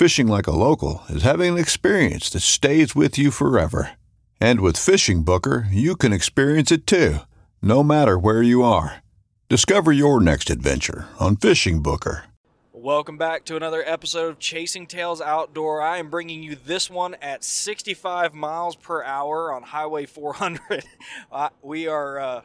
Fishing like a local is having an experience that stays with you forever. And with Fishing Booker, you can experience it too, no matter where you are. Discover your next adventure on Fishing Booker. Welcome back to another episode of Chasing Tails Outdoor. I am bringing you this one at 65 miles per hour on Highway 400. uh, we are uh,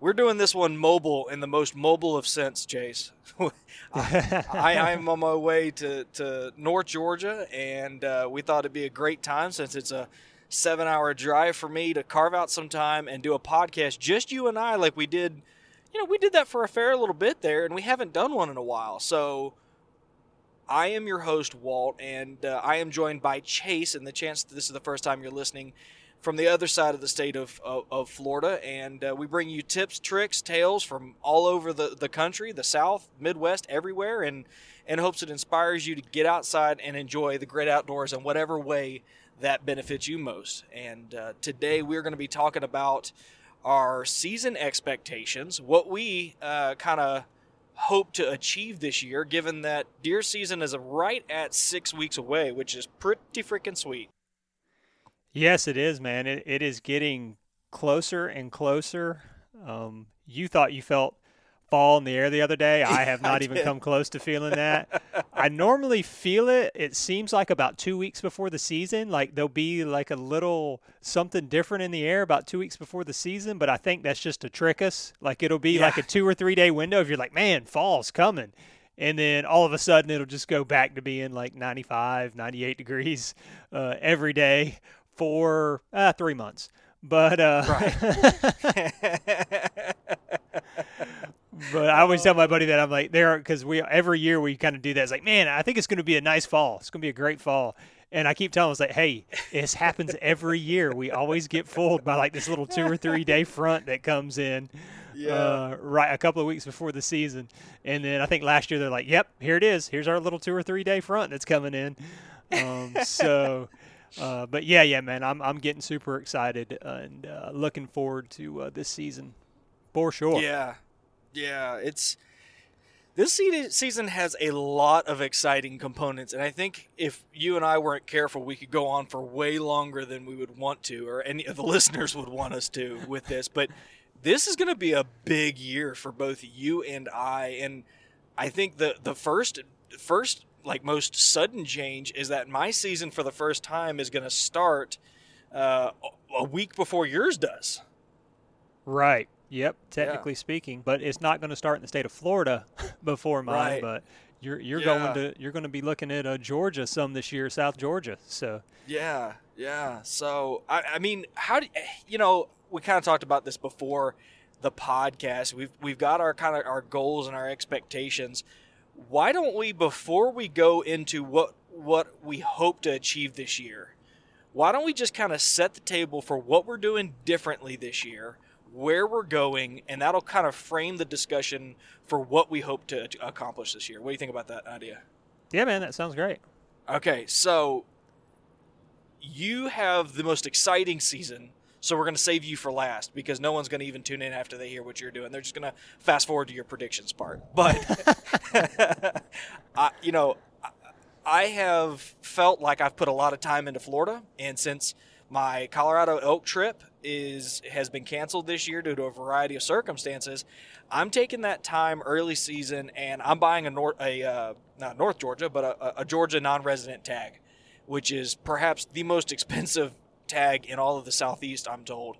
we're doing this one mobile in the most mobile of sense, Chase. I, I am on my way to, to North Georgia, and uh, we thought it'd be a great time since it's a seven hour drive for me to carve out some time and do a podcast, just you and I, like we did. You know, we did that for a fair little bit there, and we haven't done one in a while. So I am your host, Walt, and uh, I am joined by Chase. And the chance that this is the first time you're listening from the other side of the state of, of, of Florida. And uh, we bring you tips, tricks, tales from all over the, the country, the South, Midwest, everywhere, and in hopes it inspires you to get outside and enjoy the great outdoors in whatever way that benefits you most. And uh, today we're going to be talking about our season expectations, what we uh, kind of hope to achieve this year, given that deer season is right at six weeks away, which is pretty freaking sweet. Yes, it is, man. It, it is getting closer and closer. Um, you thought you felt fall in the air the other day. I have not I even come close to feeling that. I normally feel it. It seems like about two weeks before the season, like there'll be like a little something different in the air about two weeks before the season. But I think that's just to trick us. Like it'll be yeah. like a two or three day window if you're like, man, fall's coming. And then all of a sudden it'll just go back to being like 95, 98 degrees uh, every day for uh, three months. But uh, right. but I always tell my buddy that I'm like there because we every year we kind of do that. It's like, man, I think it's going to be a nice fall. It's going to be a great fall. And I keep telling it's like, hey, this happens every year. We always get fooled by like this little two or three day front that comes in, yeah. uh, right a couple of weeks before the season. And then I think last year they're like, yep, here it is. Here's our little two or three day front that's coming in. Um, so, uh, but yeah, yeah, man, I'm I'm getting super excited and uh, looking forward to uh, this season for sure. Yeah, yeah, it's this season has a lot of exciting components, and I think if you and I weren't careful, we could go on for way longer than we would want to, or any of the listeners would want us to with this. But this is going to be a big year for both you and I, and I think the the first first like most sudden change is that my season for the first time is going to start uh, a week before yours does. Right. Yep, technically yeah. speaking, but it's not going to start in the state of Florida before mine. Right. But you're you're yeah. going to you're going to be looking at uh, Georgia some this year, South Georgia. So yeah, yeah. So I, I mean, how do you know? We kind of talked about this before the podcast. We've we've got our kind of our goals and our expectations. Why don't we, before we go into what what we hope to achieve this year, why don't we just kind of set the table for what we're doing differently this year? where we're going, and that'll kind of frame the discussion for what we hope to accomplish this year. What do you think about that idea? Yeah, man, that sounds great. Okay, so you have the most exciting season So we're going to save you for last because no one's going to even tune in after they hear what you're doing. They're just going to fast forward to your predictions part. But, I, you know, I have felt like I've put a lot of time into Florida. And since my Colorado elk trip is has been canceled this year due to a variety of circumstances, I'm taking that time early season and I'm buying a North, a uh, not North Georgia, but a, a Georgia non-resident tag, which is perhaps the most expensive tag in all of the Southeast, I'm told.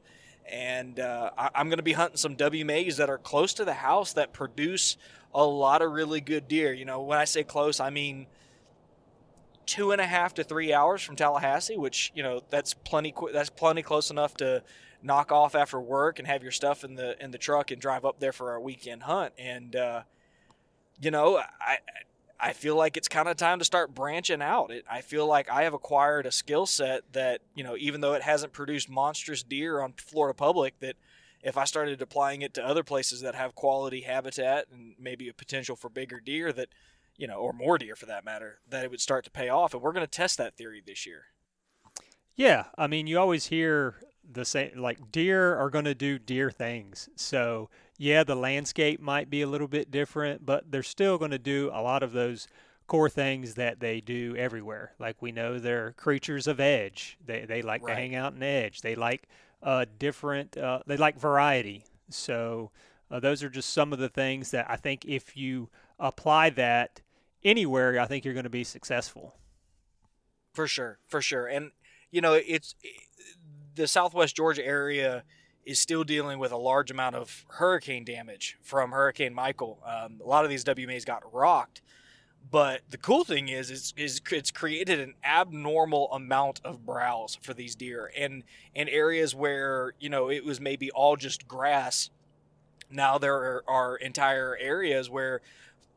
And uh, I, am going to be hunting some WMAs that are close to the house that produce a lot of really good deer. You know, when I say close, I mean two and a half to three hours from Tallahassee, which you know that's plenty. That's plenty close enough to knock off after work and have your stuff in the in the truck and drive up there for our weekend hunt. And uh, you know, I I feel like it's kind of time to start branching out. It, I feel like I have acquired a skill set that you know, even though it hasn't produced monstrous deer on Florida Public, that if I started applying it to other places that have quality habitat and maybe a potential for bigger deer, that you know, or more deer for that matter, that it would start to pay off. And we're going to test that theory this year. Yeah, I mean, you always hear the same like deer are going to do deer things. So, yeah, the landscape might be a little bit different, but they're still going to do a lot of those core things that they do everywhere. Like we know they're creatures of edge. They they like right. to hang out in edge. They like uh, different. Uh, they like variety. So uh, those are just some of the things that I think if you apply that anywhere, I think you're going to be successful. For sure, for sure, and you know it's the Southwest Georgia area is still dealing with a large amount of hurricane damage from Hurricane Michael. Um, a lot of these WMAs got rocked, but the cool thing is, is, is it's created an abnormal amount of browse for these deer, and in areas where you know it was maybe all just grass. Now there are, are entire areas where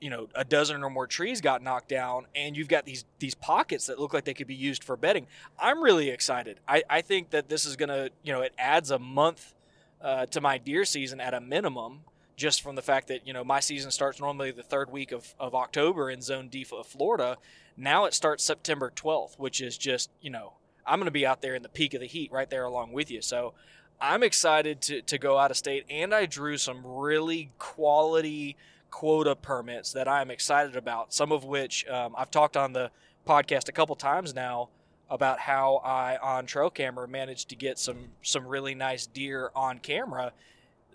you know a dozen or more trees got knocked down and you've got these these pockets that look like they could be used for bedding. I'm really excited. I, I think that this is gonna you know it adds a month uh, to my deer season at a minimum just from the fact that you know my season starts normally the third week of, of october in zone d of florida. Now it starts september 12th which is just you know i'm to be out there in the peak of the heat right there along with you. So i'm excited to, to go out of state and i drew some really quality quota permits that I'm excited about. Some of which um, I've talked on the podcast a couple times now about how I on trail camera managed to get some some really nice deer on camera.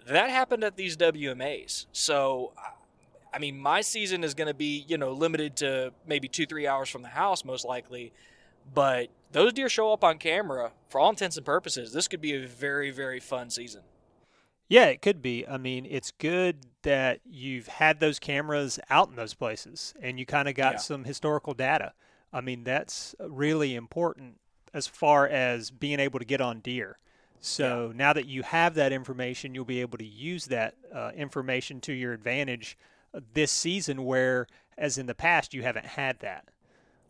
That happened at these WMAs. So I mean, my season is going to be, you know, limited to maybe 2-3 hours from the house most likely, but those deer show up on camera for all intents and purposes. This could be a very very fun season. Yeah, it could be. I mean, it's good that you've had those cameras out in those places and you kind of got yeah. some historical data. I mean, that's really important as far as being able to get on deer. So yeah. now that you have that information, you'll be able to use that uh, information to your advantage uh, this season, where, as in the past, you haven't had that.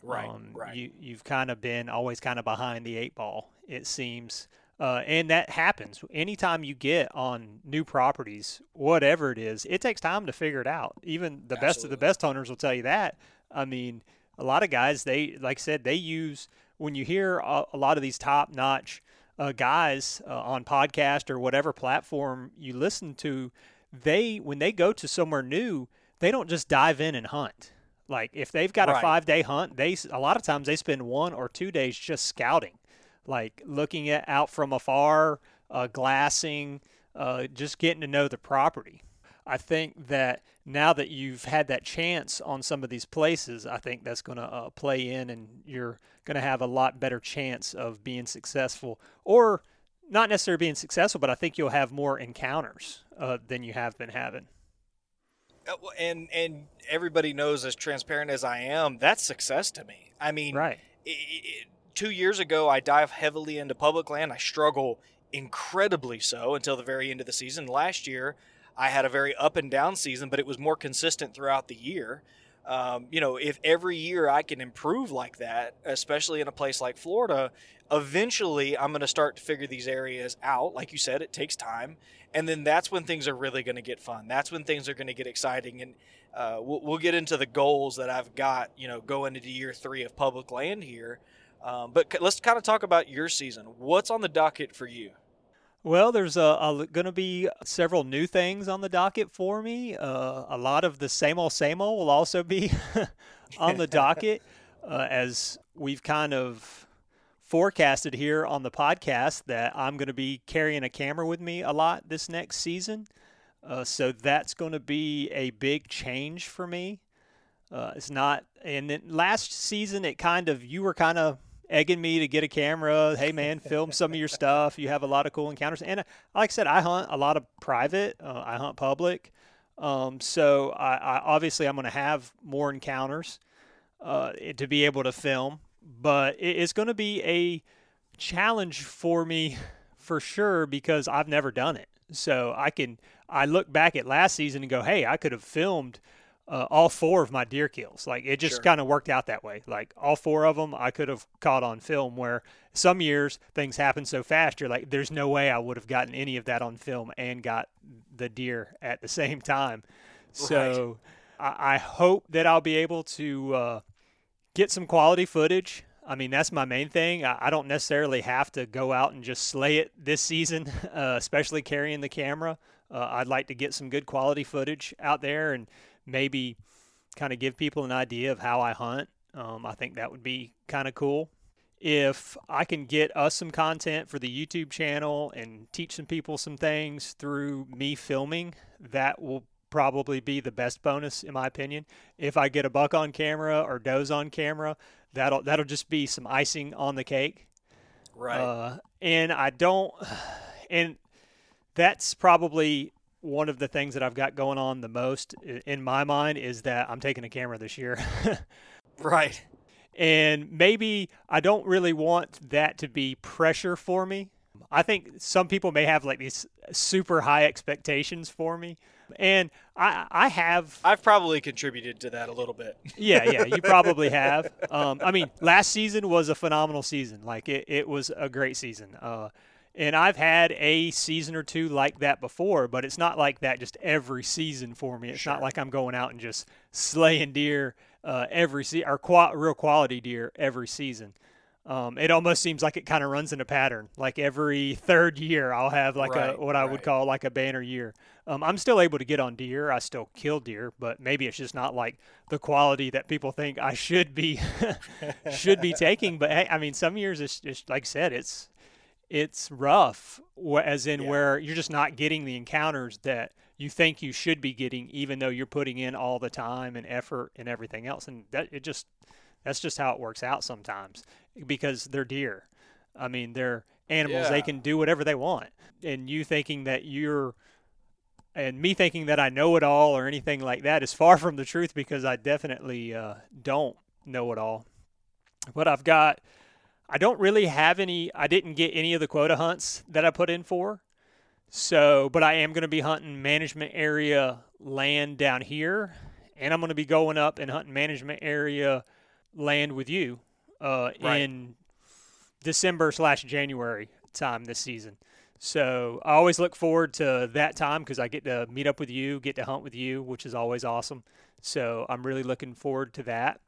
Right. Um, right. You, you've kind of been always kind of behind the eight ball, it seems. Uh, and that happens anytime you get on new properties, whatever it is. It takes time to figure it out. Even the Absolutely. best of the best hunters will tell you that. I mean, a lot of guys, they like I said, they use when you hear a, a lot of these top notch uh, guys uh, on podcast or whatever platform you listen to, they when they go to somewhere new, they don't just dive in and hunt. Like if they've got right. a five day hunt, they a lot of times they spend one or two days just scouting like looking at out from afar, uh, glassing, uh, just getting to know the property. I think that now that you've had that chance on some of these places, I think that's going to uh, play in, and you're going to have a lot better chance of being successful, or not necessarily being successful, but I think you'll have more encounters uh, than you have been having. Uh, and and everybody knows, as transparent as I am, that's success to me. I mean, right. It, it, two years ago, I dive heavily into public land. I struggle incredibly so until the very end of the season. Last year, I had a very up and down season, but it was more consistent throughout the year. Um, you know, if every year I can improve like that, especially in a place like Florida, eventually I'm going to start to figure these areas out. Like you said, it takes time. And then that's when things are really going to get fun. That's when things are going to get exciting. And uh, we'll, we'll, get into the goals that I've got, you know, going into year three of public land here. Um, but let's kind of talk about your season. What's on the docket for you? Well, there's a, going to be several new things on the docket for me. Uh, a lot of the same old, same old will also be on the docket uh, as we've kind of forecasted here on the podcast that I'm going to be carrying a camera with me a lot this next season. Uh, so that's going to be a big change for me. Uh, it's not, and then last season it kind of you were kind of egging me to get a camera. Hey man, film some of your stuff. You have a lot of cool encounters. And uh, like I said, I hunt a lot of private. Uh, I hunt public. Um, so I, I, obviously I'm going to have more encounters uh, to be able to film, but it's going to be a challenge for me for sure because I've never done it. So I can I look back at last season and go, hey, I could have filmed uh, all four of my deer kills. Like it just sure. kind of worked out that way. Like all four of them, I could have caught on film. Where some years things happen so fast, you're like, there's no way I would have gotten any of that on film and got the deer at the same time. So. I, I, hope that I'll be able to uh, get some quality footage. I mean, that's my main thing. I, I, don't necessarily have to go out and just slay it this season, uh, especially carrying the camera. Uh, I'd like to get some good quality footage out there and maybe kind of give people an idea of how I hunt. Um, I think that would be kind of cool. If I can get us some content for the YouTube channel and teach some people some things through me filming, that will probably be the best bonus in my opinion. If I get a buck on camera or does on camera, that'll that'll just be some icing on the cake. Right. Uh, and I don't and that's probably one of the things that I've got going on the most in my mind is that I'm taking a camera this year. right. And maybe I don't really want that to be pressure for me. I think some people may have like these super high expectations for me. And I, I have. I've probably contributed to that a little bit. yeah, yeah, you probably have. Um, I mean, last season was a phenomenal season. Like it, it was a great season. Uh, and I've had a season or two like that before, but it's not like that just every season for me. It's sure. not like I'm going out and just slaying deer uh, every season or qua- real quality deer every season. Um, it almost seems like it kind of runs in a pattern. Like every third year, I'll have like right, a what I right. would call like a banner year. Um, I'm still able to get on deer. I still kill deer, but maybe it's just not like the quality that people think I should be should be taking. But hey, I mean, some years it's just like I said, it's it's rough, as in yeah. where you're just not getting the encounters that you think you should be getting, even though you're putting in all the time and effort and everything else. And that it just that's just how it works out sometimes because they're deer. I mean, they're animals; yeah. they can do whatever they want. And you thinking that you're and me thinking that I know it all or anything like that is far from the truth because I definitely uh, don't know it all. But I've got I don't really have any. I didn't get any of the quota hunts that I put in for. So, but I am going to be hunting management area land down here, and I'm going to be going up and hunting management area land with you uh, right. in December slash January time this season. So I always look forward to that time because I get to meet up with you, get to hunt with you, which is always awesome. So I'm really looking forward to that.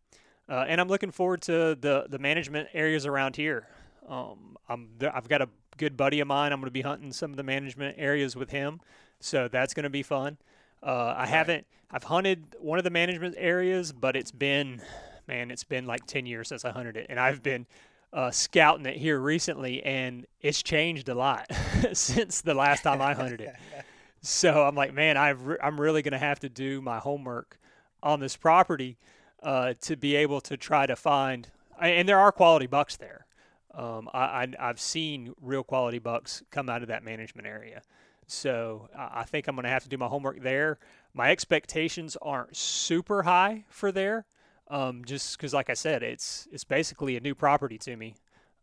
Uh, and I'm looking forward to the the management areas around here. Um, I'm I've got a good buddy of mine. I'm going to be hunting some of the management areas with him, so that's going to be fun. Uh, I haven't I've hunted one of the management areas, but it's been man, it's been like ten years since I hunted it, and I've been uh, scouting it here recently, and it's changed a lot since the last time I hunted it. so I'm like, man, I've re- I'm really going to have to do my homework on this property uh, to be able to try to find, and there are quality bucks there. Um, I, I, have seen real quality bucks come out of that management area. So I think I'm going to have to do my homework there. My expectations aren't super high for there, um, just because, like I said, it's it's basically a new property to me.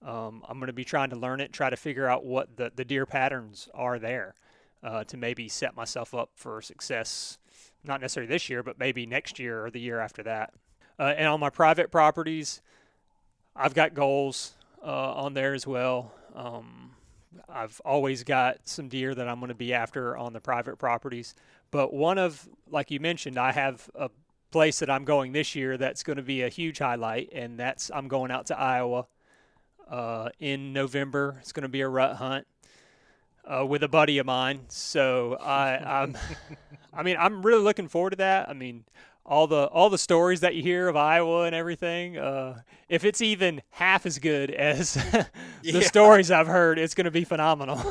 Um, I'm going to be trying to learn it, try to figure out what the, the deer patterns are there uh, to maybe set myself up for success, not necessarily this year, but maybe next year or the year after that. Uh, and on my private properties, I've got goals uh, on there as well. Um, I've always got some deer that I'm going to be after on the private properties. But one of, like you mentioned, I have a place that I'm going this year that's going to be a huge highlight, and that's I'm going out to Iowa uh, in November. It's going to be a rut hunt. uh, with a buddy of mine. So I, I'm, I mean, I'm really looking forward to that. I mean, all the all the stories that you hear of Iowa and everything. Uh, if it's even half as good as the yeah. stories I've heard, it's going to be phenomenal.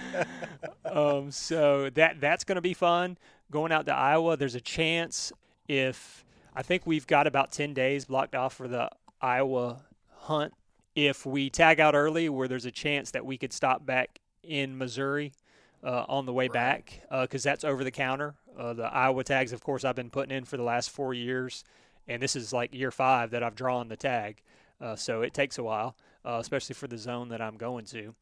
um, so that that's going to be fun. Going out to Iowa, there's a chance if I think we've got about ten days blocked off for the Iowa hunt. If we tag out early, where there's a chance that we could stop back in Missouri uh, on the way right. back because uh, that's over the counter. Uh, the Iowa tags, of course, I've been putting in for the last four years, and this is like year five that I've drawn the tag. Uh, so it takes a while, uh, especially for the zone that I'm going to.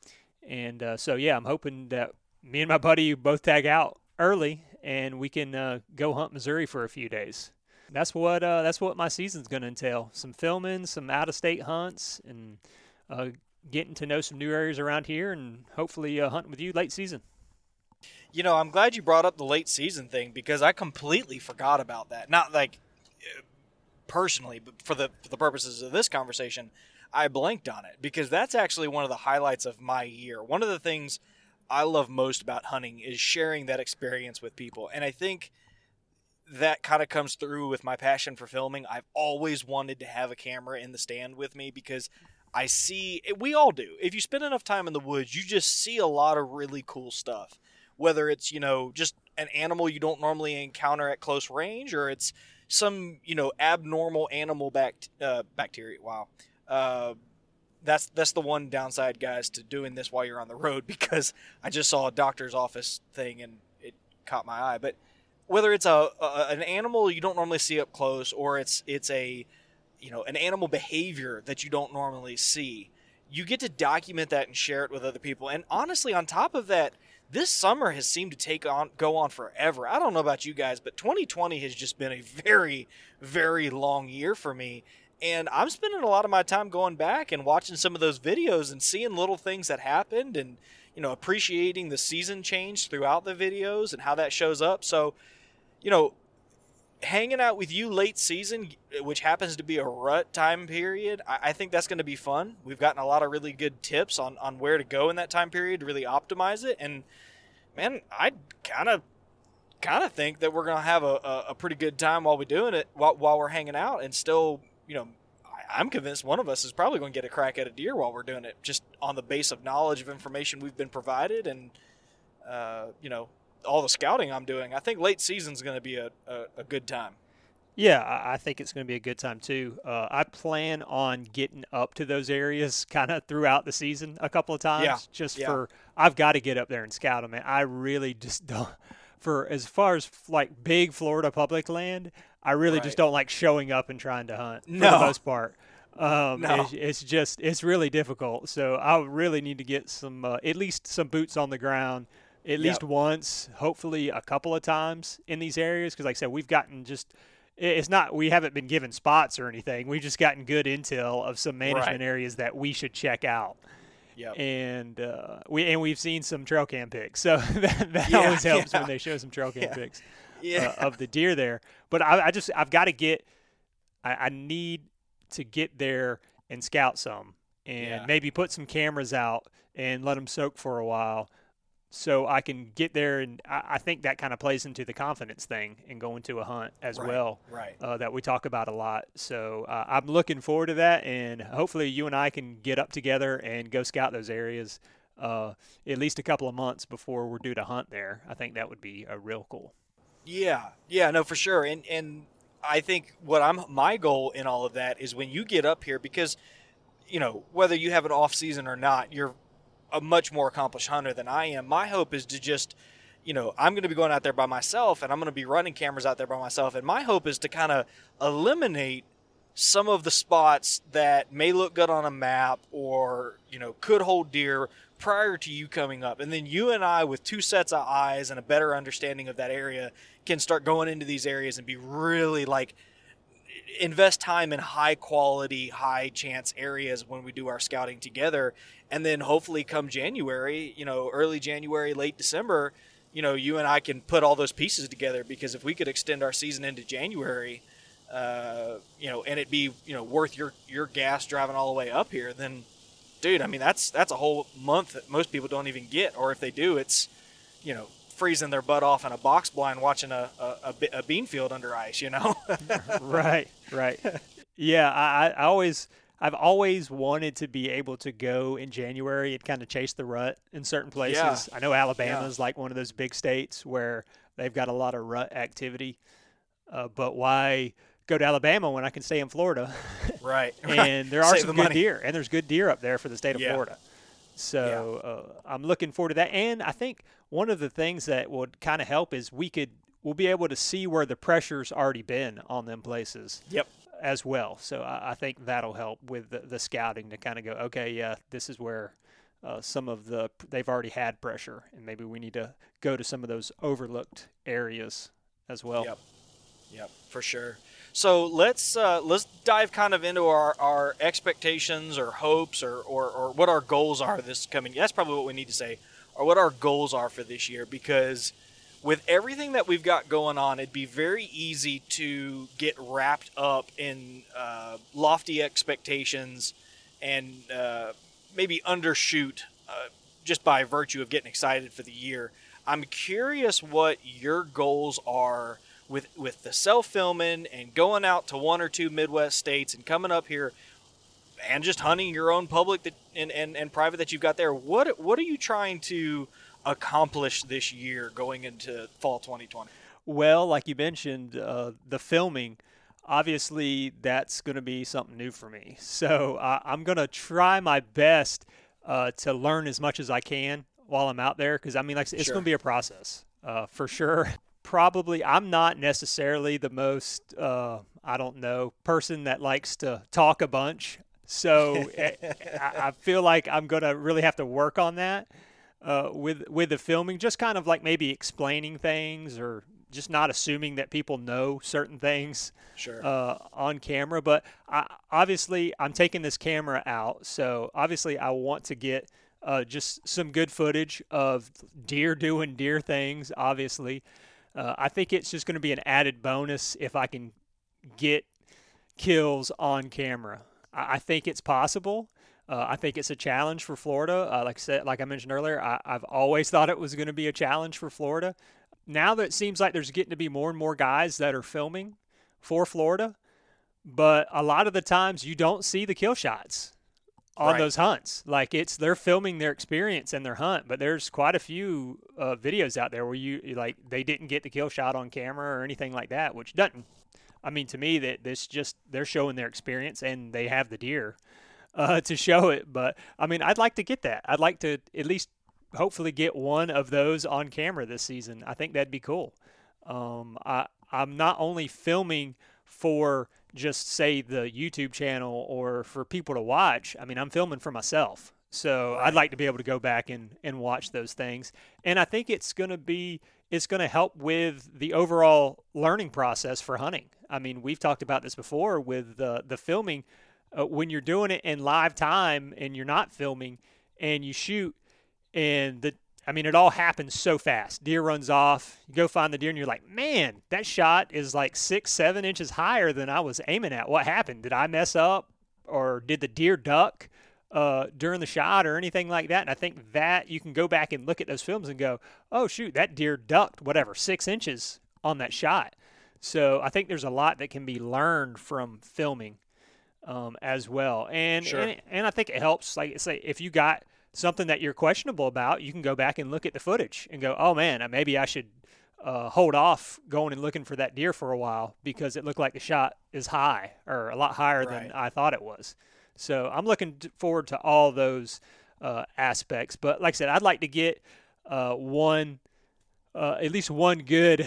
And uh, so, yeah, I'm hoping that me and my buddy both tag out early, and we can go hunt Missouri for a few days. That's what that's what my season's going to entail: some filming, some out-of-state hunts, and getting to know some new areas around here, and hopefully hunting with you late season. You know, I'm glad you brought up the late season thing because I completely forgot about that. Not like personally, but for the for the purposes of this conversation, I blanked on it because that's actually one of the highlights of my year. One of the things I love most about hunting is sharing that experience with people. And I think that kind of comes through with my passion for filming. I've always wanted to have a camera in the stand with me because I see we all do. If you spend enough time in the woods, you just see a lot of really cool stuff whether it's you know just an animal you don't normally encounter at close range or it's some you know abnormal animal bact- uh, bacteria. Wow. Uh, that's that's the one downside guys to doing this while you're on the road because i just saw a doctor's office thing and it caught my eye. But whether it's a, a an animal you don't normally see up close or it's it's a you know an animal behavior that you don't normally see you get to document that and share it with other people. And honestly on top of that this summer has seemed to take on go on forever. I don't know about you guys, but 2020 has just been a very very long year for me. And I'm spending a lot of my time going back and watching some of those videos and seeing little things that happened and you know appreciating the season change throughout the videos and how that shows up. So, you know, hanging out with you late season, which happens to be a rut time period, I, I think that's going to be fun. We've gotten a lot of really good tips on, on where to go in that time period to really optimize it. And man, I kind of kind of think that we're going to have a, a, a, pretty good time while we're doing it, while, while we're hanging out, and still, you know, I, I'm convinced one of us is probably going to get a crack at a deer while we're doing it, just on the base of knowledge of information we've been provided and. Uh, you know, all the scouting I'm doing, I think late season's going to be a, a, a, good time. Yeah, I think it's going to be a good time too. Uh, I plan on getting up to those areas kind of throughout the season a couple of times, yeah. just yeah. for I've got to get up there and scout them. And I really just don't. For as far as like big Florida public land, I really right. just don't like showing up and trying to hunt for no. the most part. Um, no. it's, it's, just it's really difficult. So I really need to get some uh, at least some boots on the ground at least yep. once, hopefully a couple of times in these areas. Because, like I said, we've gotten just it's not we haven't been given spots or anything. We've just gotten good intel of some management right. areas that we should check out. Yep. And uh, we and we've seen some trail cam pics, so that, that yeah, always helps yeah. when they show some trail cam yeah. pics uh, of the deer there. But I, I just I've got to get I, I, need to get there and scout some and maybe put some cameras out and let them soak for a while so I can get there, and I, I think that kind of plays into the confidence thing and going to a hunt as right, well, right? Uh, that we talk about a lot. So uh, I'm looking forward to that, and hopefully you and I can get up together and go scout those areas uh, at least a couple of months before we're due to hunt there. I think that would be a real cool. Yeah, yeah, no, for sure, and and I think what I'm my goal in all of that is when you get up here because you know whether you have an off season or not, you're a much more accomplished hunter than I am. My hope is to just, you know, I'm going to be going out there by myself and I'm going to be running cameras out there by myself. And my hope is to kind of eliminate some of the spots that may look good on a map or, you know, could hold deer prior to you coming up. And then you and I, with two sets of eyes and a better understanding of that area, can start going into these areas and be really like invest time in high quality, high chance areas when we do our scouting together. And then hopefully come January, you know, early January, late December, you know, you and I can put all those pieces together because if we could extend our season into January, uh, you know, and it be, you know, worth your, your gas driving all the way up here, then, dude, I mean that's that's a whole month that most people don't even get, or if they do, it's you know freezing their butt off in a box blind watching a a, a, bean field under ice. You know. right. Right. Yeah. I, I always. I've always wanted to be able to go in January and kind of chase the rut in certain places. Yeah. I know Alabama's yeah. like one of those big states where they've got a lot of rut activity. Uh, but why go to Alabama when I can stay in Florida? Right. and there are Save some the good money. deer, and there's good deer up there for the state of Yeah. Florida. So uh, I'm looking forward to that. And I think one of the things that would kind of help is we could we'll be able to see where the pressure's already been on them places Yep. As well. So I, I think that'll help with the, the scouting to kind of go, okay, yeah, this is where uh, some of the they've already had pressure, and maybe we need to go to some of those overlooked areas as well. Yep. Yep, for sure. So let's uh, let's dive kind of into our, our expectations or hopes or, or, or what our goals are this coming. That's probably what we need to say, or what our goals are for this year. Because with everything that we've got going on, it'd be very easy to get wrapped up in uh, lofty expectations and uh, maybe undershoot uh, just by virtue of getting excited for the year. I'm curious what your goals are with with the self filming and going out to one or two Midwest states and coming up here and just hunting your own public that, and, and, and private that you've got there. What what are you trying to accomplish this year going into fall 2020? Well, like you mentioned, uh, the filming, obviously, that's going to be something new for me. So uh, I'm going to try my best uh, to learn as much as I can while I'm out there because I mean, like it's Sure. going to be a process uh, for sure. Probably, I'm not necessarily the most, uh, I don't know, person that likes to talk a bunch. So eh, I, I feel like I'm going to really have to work on that uh, with with the filming, just kind of like maybe explaining things or just not assuming that people know certain things Sure. uh, on camera. But I, obviously, I'm taking this camera out, so obviously, I want to get uh, just some good footage of deer doing deer things. Obviously, uh, I think it's just going to be an added bonus if I can get kills on camera. I, I think it's possible. Uh, I think it's a challenge for Florida. Uh, like I said, like I mentioned earlier, I, I've always thought it was going to be a challenge for Florida. Now that it seems like there's getting to be more and more guys that are filming for Florida, but a lot of the times you don't see the kill shots on Right. those hunts. Like it's they're filming their experience and their hunt, but there's quite a few uh, videos out there where you like they didn't get the kill shot on camera or anything like that, which doesn't. I mean, to me, that this just they're showing their experience and they have the deer uh, to show it. But I mean, I'd like to get that. I'd like to at least hopefully get one of those on camera this season. I think that'd be cool. Um, I I'm not only filming for just say the YouTube channel or for people to watch. I mean, I'm filming for myself. So I'd like to be able to go back and, and watch those things. And I think it's going to be it's going to help with the overall learning process for hunting. I mean, we've talked about this before with the the filming uh, when you're doing it in live time and you're not filming and you shoot and the I mean, it all happens so fast. Deer runs off. You go find the deer, and you're like, man, that shot is like six, seven inches higher than I was aiming at. What happened? Did I mess up, or did the deer duck uh, during the shot, or anything like that? And I think that you can go back and look at those films and go, oh shoot, that deer ducked whatever six inches on that shot. So I think there's a lot that can be learned from filming um, as well. And, Sure. and and I think it helps. Like say, if you got something that you're questionable about, you can go back and look at the footage and go, oh man, uh, maybe I should uh, hold off going and looking for that deer for a while because it looked like the shot is high or a lot higher than I thought it was. So I'm looking forward to all those uh, aspects. But like I said, I'd like to get uh, one, uh, at least one good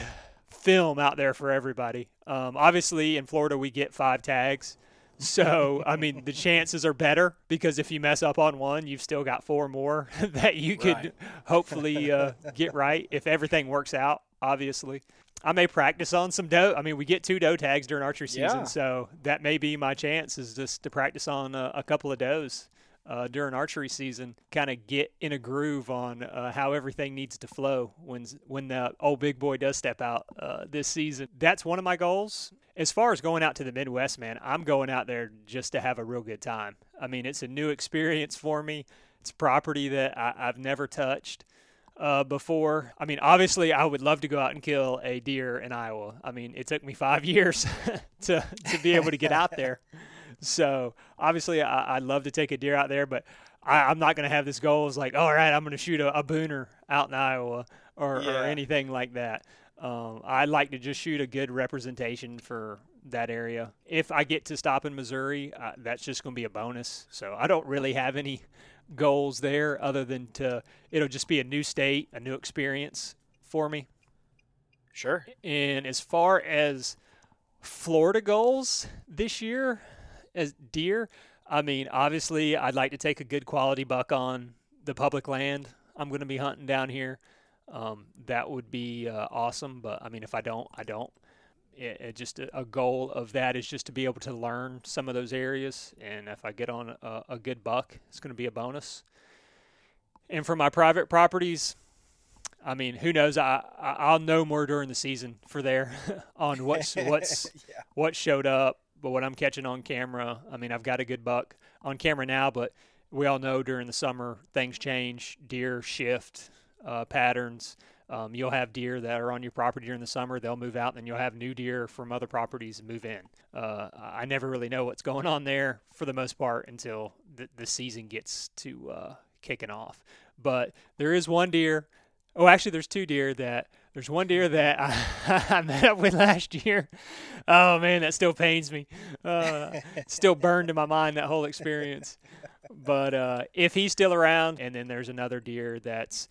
film out there for everybody. Um, obviously, in Florida, we get five tags. So, I mean, the chances are better because if you mess up on one, you've still got four more that you could Right. hopefully uh, get right if everything works out, obviously. I may practice on some doe. I mean, we get two doe tags during archery season, Yeah. so that may be my chance is just to practice on a, a couple of does uh, during archery season, kind of get in a groove on uh, how everything needs to flow when when the old big boy does step out uh, this season. That's one of my goals. As far as going out to the Midwest, man, I'm going out there just to have a real good time. I mean, it's a new experience for me. It's property that I, I've never touched uh, before. I mean, obviously, I would love to go out and kill a deer in Iowa. I mean, it took me five years to to be able to get out there. So obviously, I, would love to take a deer out there, but I, am not going to have this goal as like, all right, I'm going to shoot a, a, booner out in Iowa or, yeah. or anything like that. Um, I'd like to just shoot a good representation for that area. If I get to stop in Missouri, uh, that's just going to be a bonus. So I don't really have any goals there other than to it'll just be a new state, a new experience for me. Sure. And as far as Florida goals this year as deer, I mean, obviously I'd like to take a good quality buck on the public land. I'm going to be hunting down here. Um, that would be uh, awesome, but I mean, if I don't, I don't it, it just a, a, goal of that is just to be able to learn some of those areas. And if I get on a, a good buck, it's going to be a bonus. And for my private properties, I mean, who knows? I I'll know more during the season for there on what's what's yeah. what showed up, but what I'm catching on camera. I mean, I've got a good buck on camera now, but we all know during the summer things change, deer shift uh, patterns. Um, you'll have deer that are on your property during the summer. They'll move out, and then you'll have new deer from other properties move in. Uh, I never really know what's going on there for the most part until the, the season gets to uh, kicking off. But there is one deer. Oh, actually, there's two deer that. There's one deer that I, I met up with last year. Oh man, that still pains me. Uh, still burned in my mind that whole experience. But uh, if he's still around, and then there's another deer that's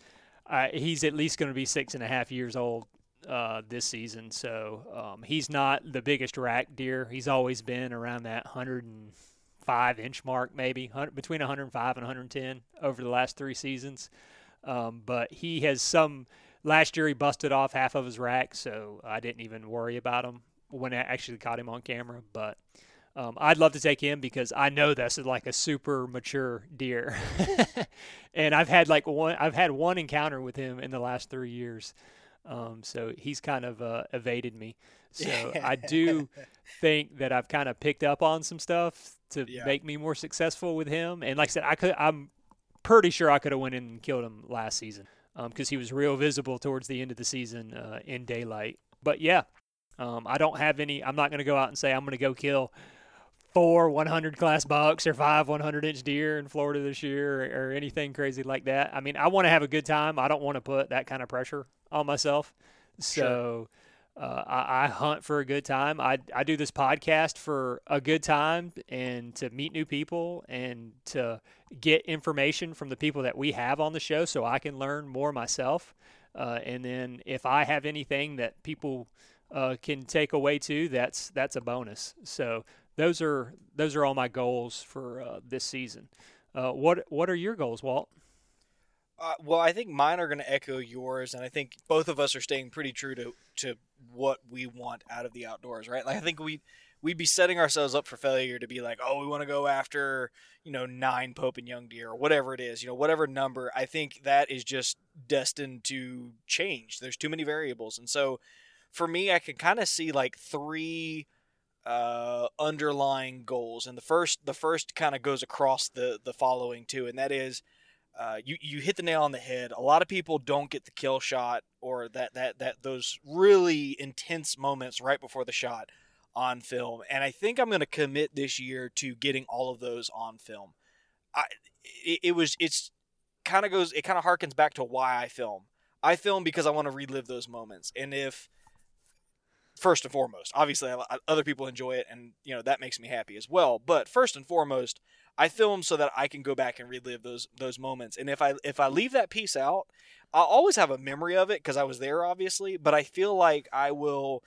uh, he's at least going to be six and a half years old uh, this season. So um, he's not the biggest rack deer. He's always been around that 105 inch mark, maybe between 105 and 110 over the last three seasons. Um, but he has some. Last year he busted off half of his rack, so I didn't even worry about him when I actually caught him on camera. But um, I'd love to take him because I know this is like a super mature deer, and I've had like one. I've had one encounter with him in the last three years, um, so he's kind of uh, evaded me. So I do think that I've kind of picked up on some stuff to yeah. make me more successful with him. And like I said, I could. I'm pretty sure I could have went in and killed him last season because um, he was real visible towards the end of the season uh, in daylight. But yeah, um, I don't have any. I'm not going to go out and say I'm going to go kill four 100 class bucks or five 100 inch deer in Florida this year or, or anything crazy like that. I mean, I want to have a good time. I don't want to put that kind of pressure on myself. So sure. Uh, I, I, hunt for a good time. I, I do this podcast for a good time and to meet new people and to get information from the people that we have on the show so I can learn more myself. Uh, and then if I have anything that people uh, can take away too, that's that's a bonus. So those are those are all my goals for uh, this season. Uh, what what are your goals, Walt? Uh, well, I think mine are going to echo yours, and I think both of us are staying pretty true to to what we want out of the outdoors, right? Like I think we we'd be setting ourselves up for failure to be like, oh, we want to go after you know nine Pope and young deer or whatever it is, you know, whatever number. I think that is just destined to change. There's too many variables, and so for me, I can kind of see like three uh, underlying goals, and the first the first kind of goes across the the following too, and that is. Uh, you you hit the nail on the head. A lot of people don't get the kill shot or that that that those really intense moments right before the shot on film, and I think I'm going to commit this year to getting all of those on film. I it, it was it's kind of goes it kind of harkens back to why I film. I film because I want to relive those moments, and if first and foremost. Obviously, other people enjoy it, and you know that makes me happy as well. But first and foremost, I film so that I can go back and relive those those moments. And if I if I leave that piece out, I'll always have a memory of it because I was there, obviously. But I feel like I will,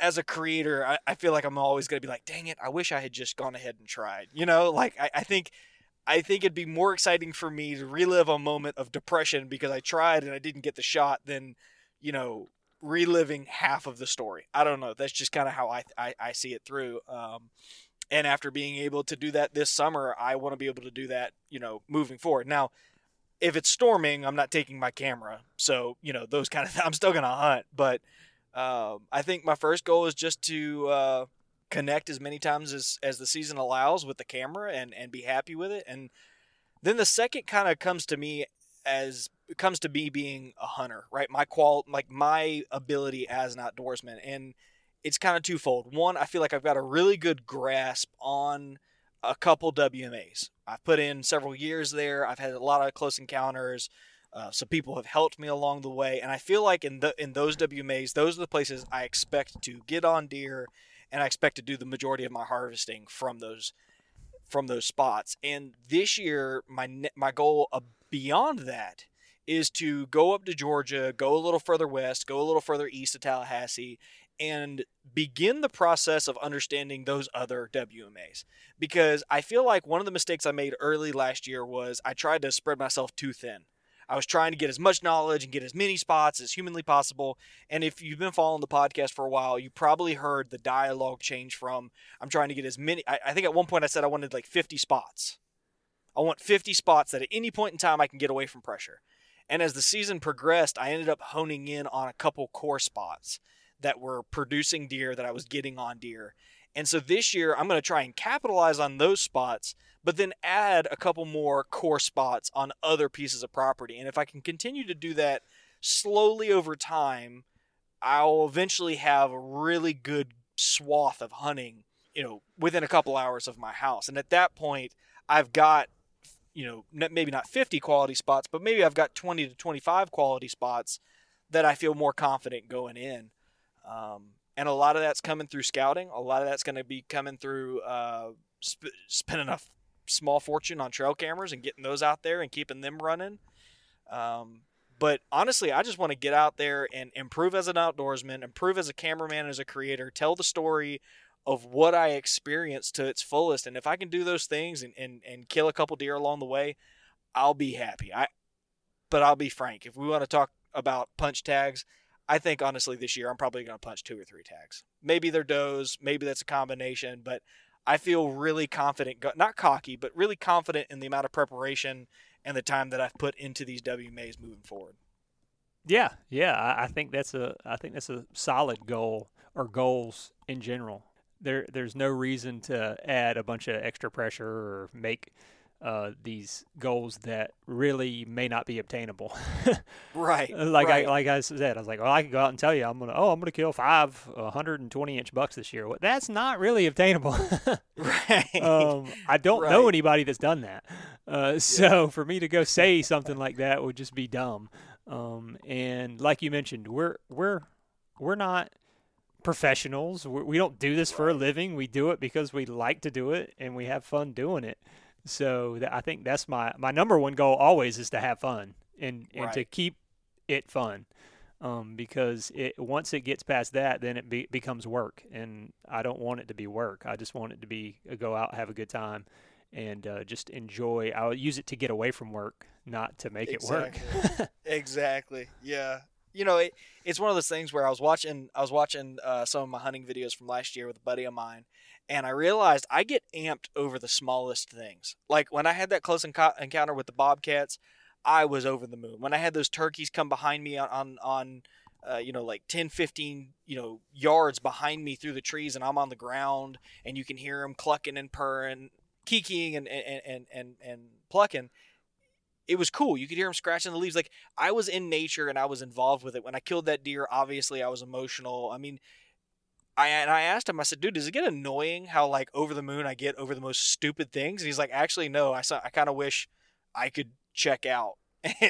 as a creator, I, I feel like I'm always going to be like, dang it, I wish I had just gone ahead and tried. You know, like I, I think. I think it'd be more exciting for me to relive a moment of depression because I tried and I didn't get the shot than, you know, reliving half of the story. I don't know. That's just kind of how I, I, I see it through. Um, and after being able to do that this summer, I want to be able to do that, you know, moving forward. Now, if it's storming, I'm not taking my camera. So, you know, those kind of I'm still going to hunt, but um, I think my first goal is just to uh, connect as many times as, as the season allows with the camera and, and be happy with it. And then the second kind of comes to me as comes to me being a hunter, right? My qual like my ability as an outdoorsman. And it's kind of twofold. One, I feel like I've got a really good grasp on a couple WMAs. I've put in several years there. I've had a lot of close encounters. Uh, so people have helped me along the way, and I feel like in the in those WMAs, those are the places I expect to get on deer, and I expect to do the majority of my harvesting from those from those spots. And this year, my my goal beyond that is to go up to Georgia, go a little further west, go a little further east of Tallahassee, and begin the process of understanding those other WMAs. Because I feel like one of the mistakes I made early last year was I tried to spread myself too thin. I was trying to get as much knowledge and get as many spots as humanly possible. And if you've been following the podcast for a while, you probably heard the dialogue change from I'm trying to get as many. I, I think at one point I said I wanted like 50 spots. I want 50 spots that at any point in time I can get away from pressure. And as the season progressed, I ended up honing in on a couple core spots that were producing deer that I was getting on deer. And so this year, I'm going to try and capitalize on those spots, but then add a couple more core spots on other pieces of property. And if I can continue to do that slowly over time, I'll eventually have a really good swath of hunting, you know, within a couple hours of my house. And at that point, I've got, you know, maybe not 50 quality spots, but maybe I've got 20 to 25 quality spots that I feel more confident going in. Um, and a lot of that's coming through scouting. A lot of that's going to be coming through uh, sp- spending a small fortune on trail cameras and getting those out there and keeping them running. Um, but honestly, I just want to get out there and improve as an outdoorsman, improve as a cameraman, as a creator, tell the story of what I experienced to its fullest. And if I can do those things and, and, and kill a couple deer along the way, I'll be happy. I, but I'll be frank. If we want to talk about punch tags, I think honestly this year I'm probably going to punch two or three tags. Maybe they're does, maybe that's a combination, but I feel really confident, not cocky, but really confident in the amount of preparation and the time that I've put into these WMAs moving forward. Yeah, yeah, I think that's a I think that's a solid goal or goals in general. There there's no reason to add a bunch of extra pressure or make uh, these goals that really may not be obtainable. right. Like right. I like I said, I was like, well, I could go out and tell you, I'm gonna, oh, I'm gonna kill five 120 inch bucks this year. Well, that's not really obtainable. right. Um, I don't right. know anybody that's done that. Uh, so yeah. for me to go say something like that would just be dumb. Um, and like you mentioned, we're we're we're not professionals. We're, we do not do this for a living. We do it because we like to do it and we have fun doing it. So I think that's my my number one goal always is to have fun and and right. to keep it fun. Um, because it once it gets past that, then it be, becomes work, and I don't want it to be work. I just want it to be go out, have a good time, and uh, just enjoy. I'll use it to get away from work, not to make exactly. it work. exactly. Yeah. You know, it, it's one of those things where I was watching I was watching uh, some of my hunting videos from last year with a buddy of mine, and I realized I get amped over the smallest things. Like when I had that close enco- encounter with the bobcats, I was over the moon. When I had those turkeys come behind me on on, on uh, you know like 10 15 you know yards behind me through the trees and I'm on the ground and you can hear them clucking and purring, kikiing and and and and, and plucking. It was cool. You could hear them scratching the leaves. Like I was in nature and I was involved with it. When I killed that deer, obviously I was emotional. I mean, I and I asked him. I said, "Dude, does it get annoying how like over the moon I get over the most stupid things?" And he's like, "Actually, no. I I kind of wish I could check out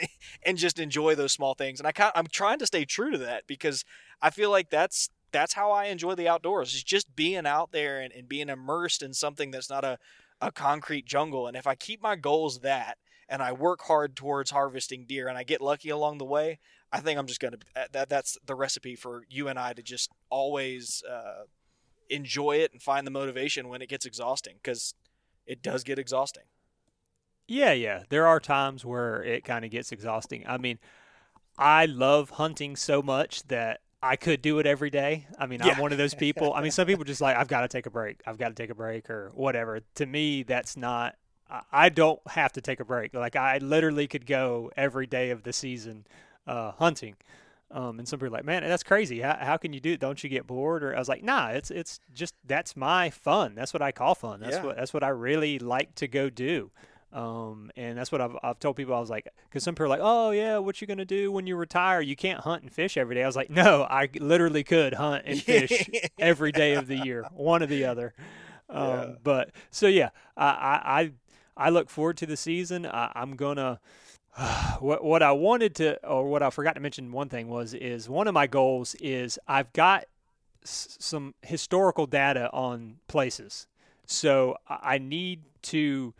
and just enjoy those small things." And I kind I'm trying to stay true to that because I feel like that's that's how I enjoy the outdoors. Is just being out there and, and being immersed in something that's not a a concrete jungle. And if I keep my goals that and I work hard towards harvesting deer and I get lucky along the way, I think I'm just gonna that that's the recipe for you and I to just always uh, enjoy it and find the motivation when it gets exhausting because it does get exhausting. Yeah, yeah. There are times where it kind of gets exhausting. I mean, I love hunting so much that I could do it every day. I mean, Yeah. I'm one of those people. I mean, some people just like, I've got to take a break. I've got to take a break or whatever. To me, that's not, I don't have to take a break. Like, I literally could go every day of the season uh, hunting. Um, and some people are like, man, that's crazy. How, how can you do it? Don't you get bored? Or I was like, nah, it's it's just that's my fun. That's what I call fun. That's Yeah. what that's what I really like to go do. Um, and that's what I've, I've told people. I was like, because some people are like, oh yeah, what you gonna do when you retire? You can't hunt and fish every day. I was like, no, I literally could hunt and fish every day of the year, one or the other. Um, Yeah. But so yeah, I, I I I look forward to the season. I, I'm gonna. what what I wanted to, or what I forgot to mention, one thing was is one of my goals is I've got s- some historical data on places, so I need to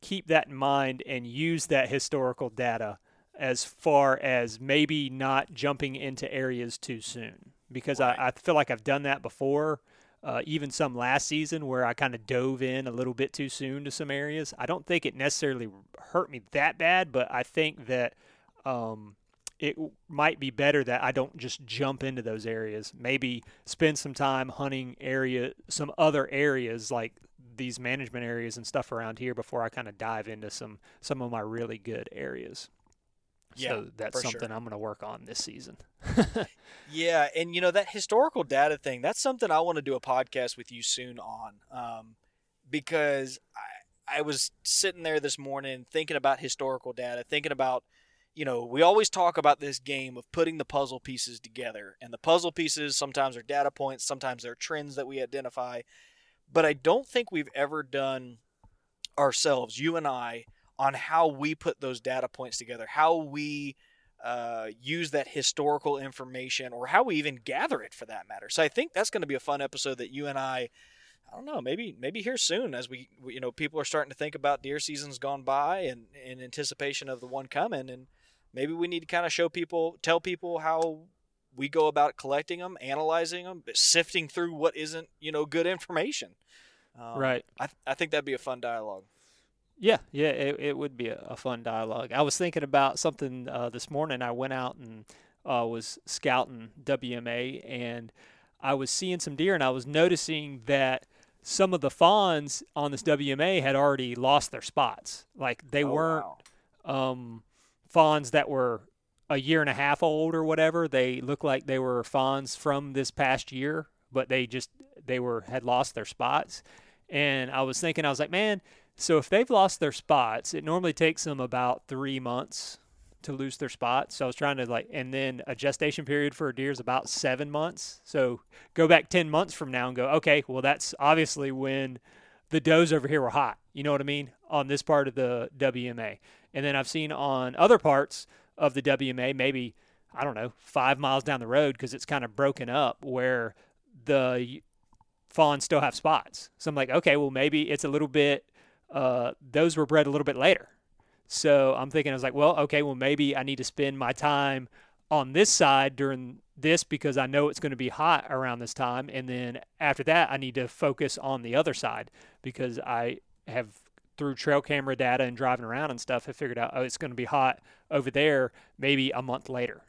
keep that in mind and use that historical data as far as maybe not jumping into areas too soon because Right. I, I feel like I've done that before. Uh, even some last season where I kind of dove in a little bit too soon to some areas. I don't think it necessarily hurt me that bad, but I think that um, it might be better that I don't just jump into those areas. Maybe spend some time hunting area, some other areas like these management areas and stuff around here before I kind of dive into some some of my really good areas. Yeah, so that's for sure. something I'm going to work on this season. Yeah, and you know that historical data thing. That's something I want to do a podcast with you soon on, um, because I I was sitting there this morning thinking about historical data, thinking about, you know, we always talk about this game of putting the puzzle pieces together, and the puzzle pieces sometimes are data points, sometimes they're trends that we identify, but I don't think we've ever done ourselves, you and I, on how we put those data points together, how we uh, use that historical information or how we even gather it for that matter. So I think that's going to be a fun episode that you and I, I don't know, maybe maybe here soon as we, you know, people are starting to think about deer seasons gone by and in anticipation of the one coming, and maybe we need to kind of show people, tell people how we go about collecting them, analyzing them, sifting through what isn't, you know, good information. Um, right. I, I think that'd be a fun dialogue. Yeah, yeah, it, it would be a, a fun dialogue. I was thinking about something uh, this morning. I went out and uh, was scouting WMA, and I was seeing some deer, and I was noticing that some of the fawns on this WMA had already lost their spots. Like they Oh, weren't wow. um, fawns that were a year and a half old or whatever. They looked like they were fawns from this past year, but they just they were had lost their spots. And I was thinking, I was like, man, so if they've lost their spots, it normally takes them about three months to lose their spots. So I was trying to like, and then a gestation period for a deer is about seven months. So go back 10 months from now and go, okay, well, that's obviously when the does over here were hot. You know what I mean? On this part of the WMA. And then I've seen on other parts of the WMA, maybe, I don't know, five miles down the road because it's kind of broken up where the fawns still have spots. So I'm like, okay, well, maybe it's a little bit, uh, those were bred a little bit later. So I'm thinking, I was like, well, okay, well, maybe I need to spend my time on this side during this because I know it's going to be hot around this time. And then after that, I need to focus on the other side because I have, through trail camera data and driving around and stuff, have figured out, oh, it's going to be hot over there maybe a month later.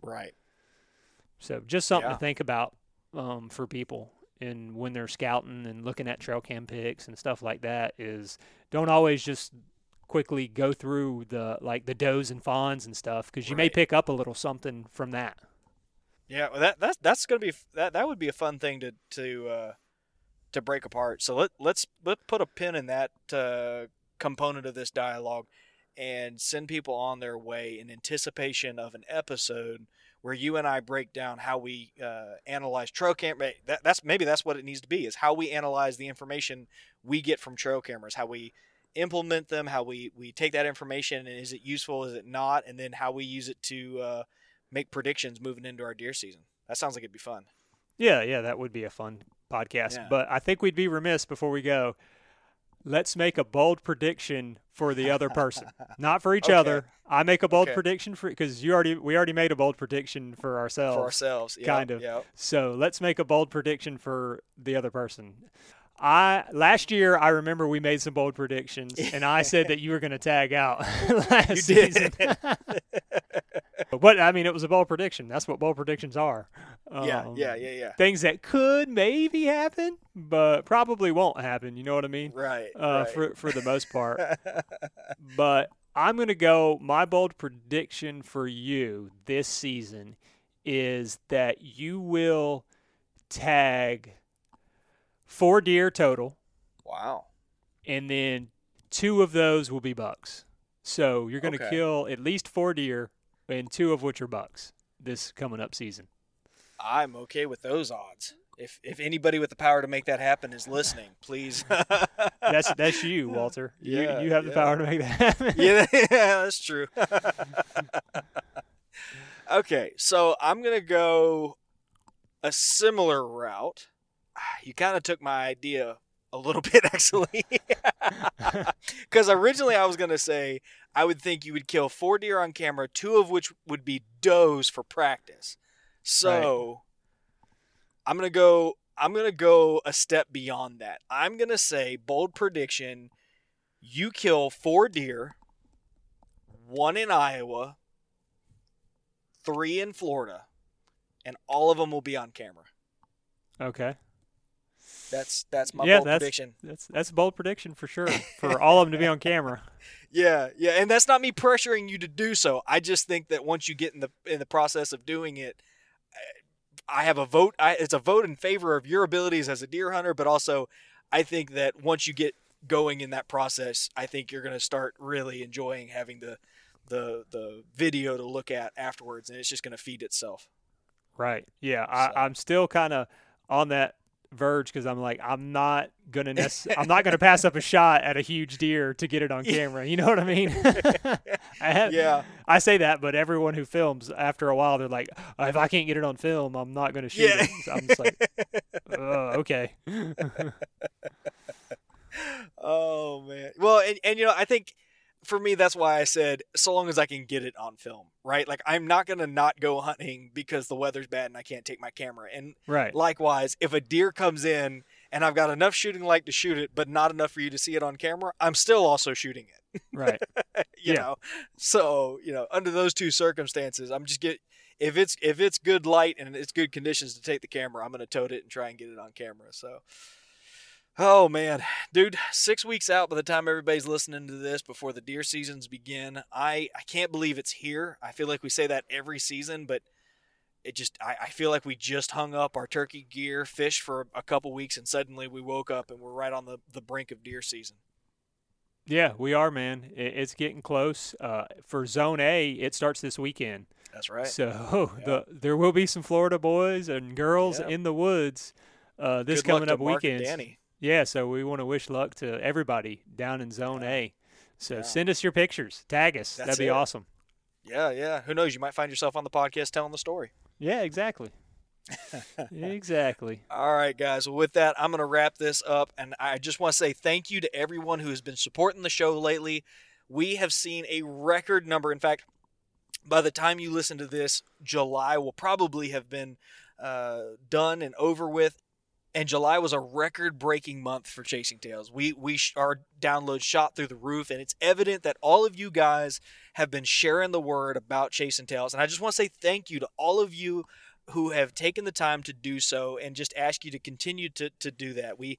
Right. So just something Yeah. to think about um, for people and when they're scouting and looking at trail cam pics and stuff like that is don't always just quickly go through the like the does and fawns and stuff because you may pick up a little something from that. Yeah, well, that that's that's gonna be that that would be a fun thing to to uh, to break apart. So let let's let put a pin in that uh, component of this dialogue, and send people on their way in anticipation of an episode where you and I break down how we uh, analyze trail camera. That, that's maybe that's what it needs to be is how we analyze the information we get from trail cameras, how we implement them, how we we take that information and is it useful, is it not, and then how we use it to uh, make predictions moving into our deer season. That sounds like it'd be fun. Yeah, yeah, that would be a fun podcast. Yeah. But I think we'd be remiss before we go. Let's make a bold prediction for the other person, not for each Okay. other. I make a bold Okay. prediction for because you already we already made a bold prediction for ourselves. For ourselves, Yep, kind of. Yep. So let's make a bold prediction for the other person. I last year I remember we made some bold predictions, and I said that you were going to tag out last season. but I mean, it was a bold prediction. That's what bold predictions are. yeah, Um, yeah, yeah, yeah. Things that could maybe happen, but probably won't happen. You know what I mean? Right. Uh, right. for for the most part. but I'm gonna go. My bold prediction for you this season is that you will tag four deer total, wow. and then two of those will be bucks. So you're gonna Okay. kill at least four deer, and two of which are bucks this coming up season. I'm okay with those odds. If if anybody with the power to make that happen is listening, please. That's that's you, Walter. Yeah, you you have the power to make that happen. yeah, yeah, that's true. okay, so I'm gonna go a similar route. Ah, you kind of took my idea a little bit, actually, because originally I was gonna say I would think you would kill four deer on camera, two of which would be does for practice. So I'm gonna go. I'm gonna go a step beyond that. I'm gonna say bold prediction you kill four deer, one in Iowa, three in Florida, and all of them will be on camera. Okay. That's that's my Yeah, bold that's- prediction. That's that's a bold prediction for sure. For all of them to be on camera. Yeah, yeah, and that's not me pressuring you to do so. I just think that once you get in the in the process of doing it, I have a vote. I, it's a vote in favor of your abilities as a deer hunter, but also I think that once you get going in that process, I think you're going to start really enjoying having the the the video to look at afterwards, and it's just going to feed itself. Right. Yeah. So- I, I'm still kind of on that verge because I'm like I'm not gonna nec- I'm not gonna pass up a shot at a huge deer to get it on camera. You know what I mean? I have, Yeah. I say that, but everyone who films after a while they're like, "Uh, if I can't get it on film, I'm not gonna shoot Yeah. it. So I'm just like, uh, okay. Oh man. Well, and and you know, I think for me that's why I said so long as I can get it on film, right? Like I'm not going to not go hunting because the weather's bad and I can't take my camera. And right. likewise, if a deer comes in and I've got enough shooting light to shoot it but not enough for you to see it on camera, I'm still also shooting it, Right. you Yeah. know. So, you know, under those two circumstances, I'm just get if it's if it's good light and it's good conditions to take the camera, I'm going to tote it and try and get it on camera. So Oh man, dude, six weeks out by the time everybody's listening to this before the deer seasons begin. I, I can't believe it's here. I feel like we say that every season, but it just I, I feel like we just hung up our turkey gear, fished for a couple weeks, and suddenly we woke up and we're right on the, the brink of deer season. Yeah, we are, man. It's getting close. Uh, for Zone A, it starts this weekend. That's right. So the there will be some Florida boys and girls Yeah. in the woods uh, this Good coming up weekend. Danny. Yeah, so we want to wish luck to everybody down in Zone A. So Yeah. send us your pictures, tag us. That's That'd be it. awesome. Yeah, yeah. Who knows? You might find yourself on the podcast telling the story. Yeah, exactly. exactly. All right, guys. Well, with that, I'm going to wrap this up. And I just want to say thank you to everyone who has been supporting the show lately. We have seen a record number. In fact, by the time you listen to this, July will probably have been uh, done and over with. And July was a record-breaking month for Chasing Tales. We we sh- our downloads shot through the roof, and it's evident that all of you guys have been sharing the word about Chasing Tales. And I just want to say thank you to all of you who have taken the time to do so and just ask you to continue to, to do that. We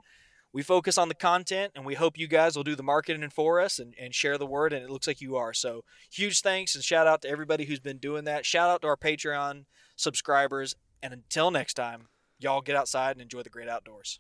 we focus on the content and we hope you guys will do the marketing for us and, and share the word and it looks like you are. So huge thanks and shout out to everybody who's been doing that. Shout out to our Patreon subscribers and until next time, y'all get outside and enjoy the great outdoors.